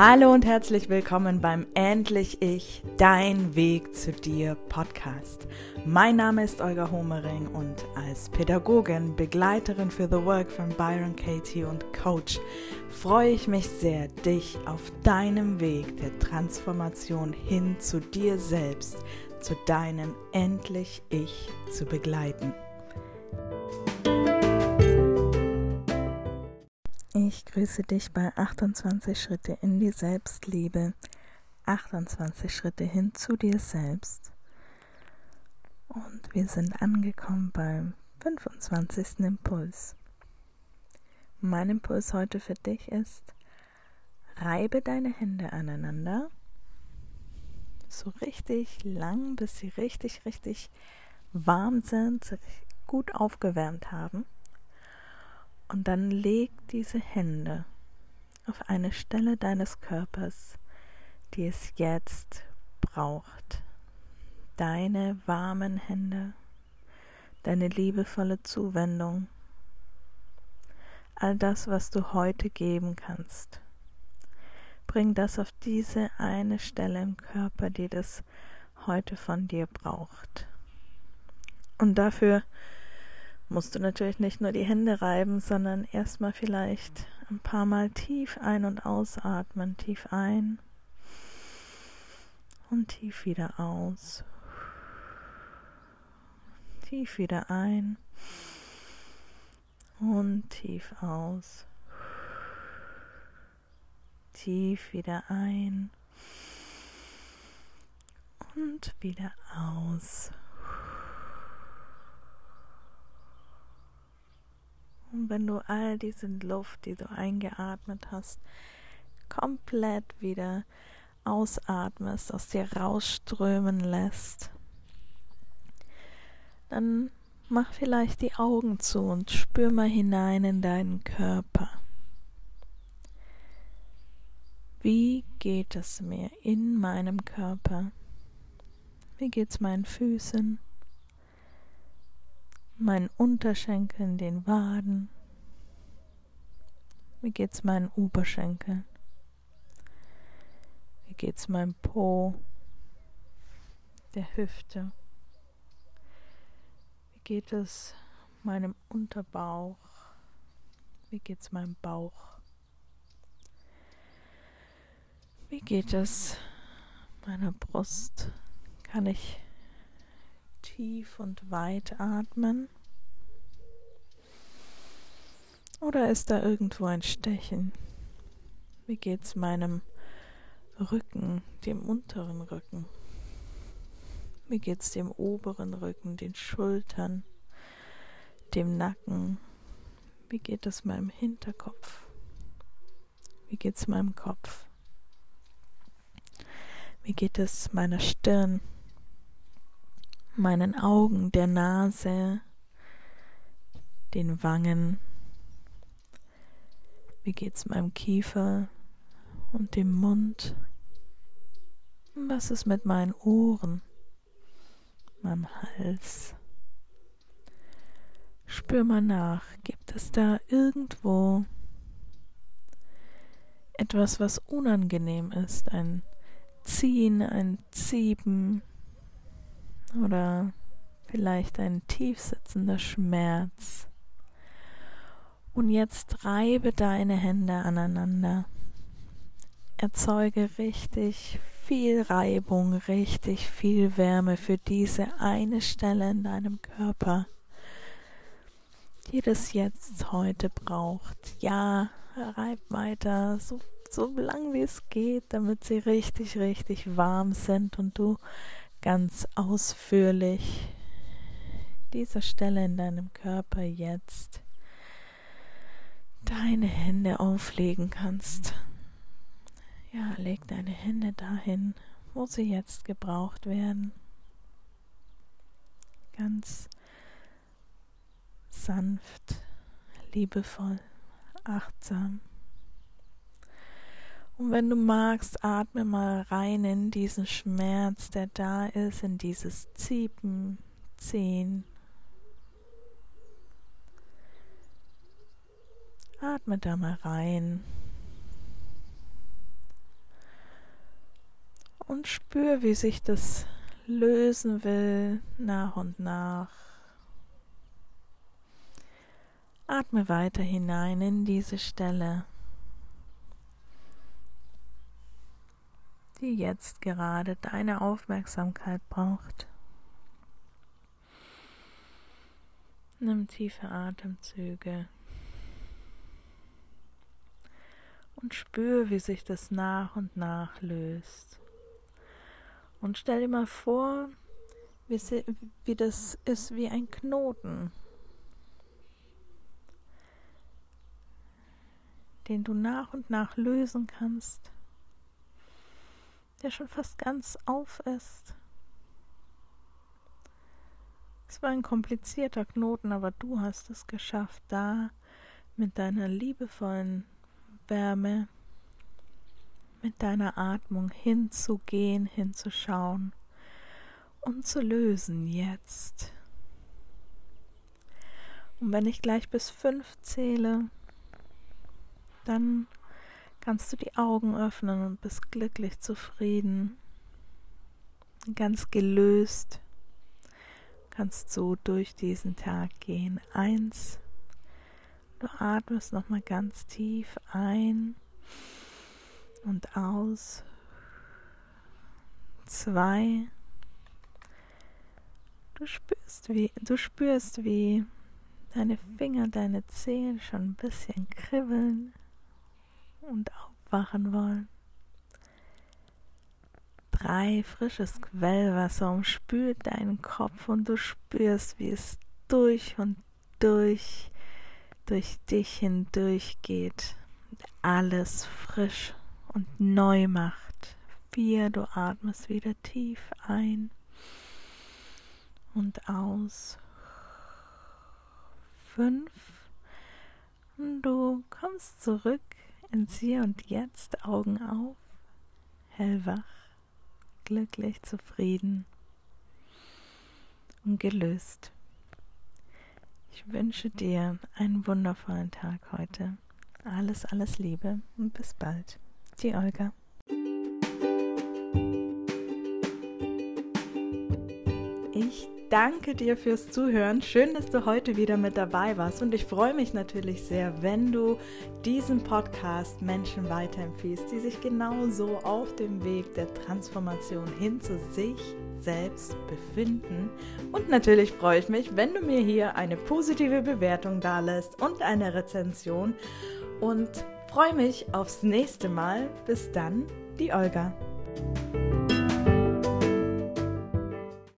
Hallo und herzlich willkommen beim Endlich Ich, dein Weg zu dir Podcast. Mein Name ist Olga Homering und als Pädagogin, Begleiterin für The Work von Byron Katie und Coach freue ich mich sehr, dich auf deinem Weg der Transformation hin zu dir selbst, zu deinem Endlich Ich zu begleiten. Ich grüße dich bei 28 Schritte in die Selbstliebe, 28 Schritte hin zu dir selbst. Und wir sind angekommen beim 25. Impuls. Mein Impuls heute für dich ist, reibe deine Hände aneinander, so richtig lang, bis sie richtig, richtig warm sind, sich gut aufgewärmt haben. Und dann leg diese Hände auf eine Stelle deines Körpers, die es jetzt braucht. Deine warmen Hände, deine liebevolle Zuwendung, all das, was du heute geben kannst. Bring das auf diese eine Stelle im Körper, die das heute von dir braucht. Und dafür musst du natürlich nicht nur die Hände reiben, sondern erstmal vielleicht ein paar Mal tief ein- und ausatmen. Tief ein und tief wieder aus. Tief wieder ein und tief aus. Tief wieder ein und wieder aus. Und wenn du all diese Luft, die du eingeatmet hast, komplett wieder ausatmest, aus dir rausströmen lässt, dann mach vielleicht die Augen zu und spür mal hinein in deinen Körper. Wie geht es mir in meinem Körper? Wie geht's meinen Füßen? Meinen Unterschenkeln, den Waden. Wie geht's meinen Oberschenkeln? Wie geht's meinem Po, der Hüfte? Wie geht es meinem Unterbauch? Wie geht's meinem Bauch? Wie geht es meiner Brust? Kann ich tief und weit atmen? Oder ist da irgendwo ein Stechen? Wie geht's meinem Rücken, dem unteren Rücken? Wie geht's dem oberen Rücken, den Schultern, dem Nacken? Wie geht es meinem Hinterkopf? Wie geht's meinem Kopf? Wie geht es meiner Stirn? Meinen Augen, der Nase, den Wangen. Wie geht's meinem Kiefer und dem Mund? Was ist mit meinen Ohren, meinem Hals? Spür mal nach, gibt es da irgendwo etwas, was unangenehm ist, ein Ziehen, ein Zieben, oder vielleicht ein tiefsitzender Schmerz. Und jetzt reibe deine Hände aneinander. Erzeuge richtig viel Reibung, richtig viel Wärme für diese eine Stelle in deinem Körper, die das jetzt heute braucht. Ja, reib weiter, so, so lang wie es geht, damit sie richtig, richtig warm sind und du ganz ausführlich dieser Stelle in deinem Körper jetzt deine Hände auflegen kannst. Ja, leg deine Hände dahin, wo sie jetzt gebraucht werden. Ganz sanft, liebevoll, achtsam. Und wenn du magst, atme mal rein in diesen Schmerz, der da ist, in dieses Ziepen, Ziehen. Atme da mal rein. Und spür, wie sich das lösen will, nach und nach. Atme weiter hinein in diese Stelle, die jetzt gerade deine Aufmerksamkeit braucht. Nimm tiefe Atemzüge und spür, wie sich das nach und nach löst. Und stell dir mal vor, wie, sie, wie das ist wie ein Knoten, den du nach und nach lösen kannst, der schon fast ganz auf ist. Es war ein komplizierter Knoten, aber du hast es geschafft, da mit deiner liebevollen Wärme, mit deiner Atmung hinzugehen, hinzuschauen und zu lösen jetzt. Und wenn ich gleich bis fünf zähle, dann kannst du die Augen öffnen und bist glücklich zufrieden, ganz gelöst kannst so durch diesen Tag gehen. Eins, du atmest nochmal ganz tief ein und aus. Zwei, du spürst, wie, du spürst, wie deine Finger, deine Zehen schon ein bisschen kribbeln und aufwachen wollen drei frisches Quellwasser umspült deinen Kopf und du spürst, wie es durch und durch, durch dich hindurch geht, alles frisch und neu macht. Vier, du atmest wieder tief ein und aus. Fünf, und du kommst zurück ins Hier und Jetzt, Augen auf, hellwach glücklich, zufrieden und gelöst. Ich wünsche dir einen wundervollen Tag heute. Alles, alles Liebe und bis bald. Die Olga. Ich danke dir fürs Zuhören. Schön, dass du heute wieder mit dabei warst. Und ich freue mich natürlich sehr, wenn du diesen Podcast Menschen weiterempfiehlst, die sich genauso auf dem Weg der Transformation hin zu sich selbst befinden. Und natürlich freue ich mich, wenn du mir hier eine positive Bewertung da lässt und eine Rezension. Und freue mich aufs nächste Mal. Bis dann, die Olga.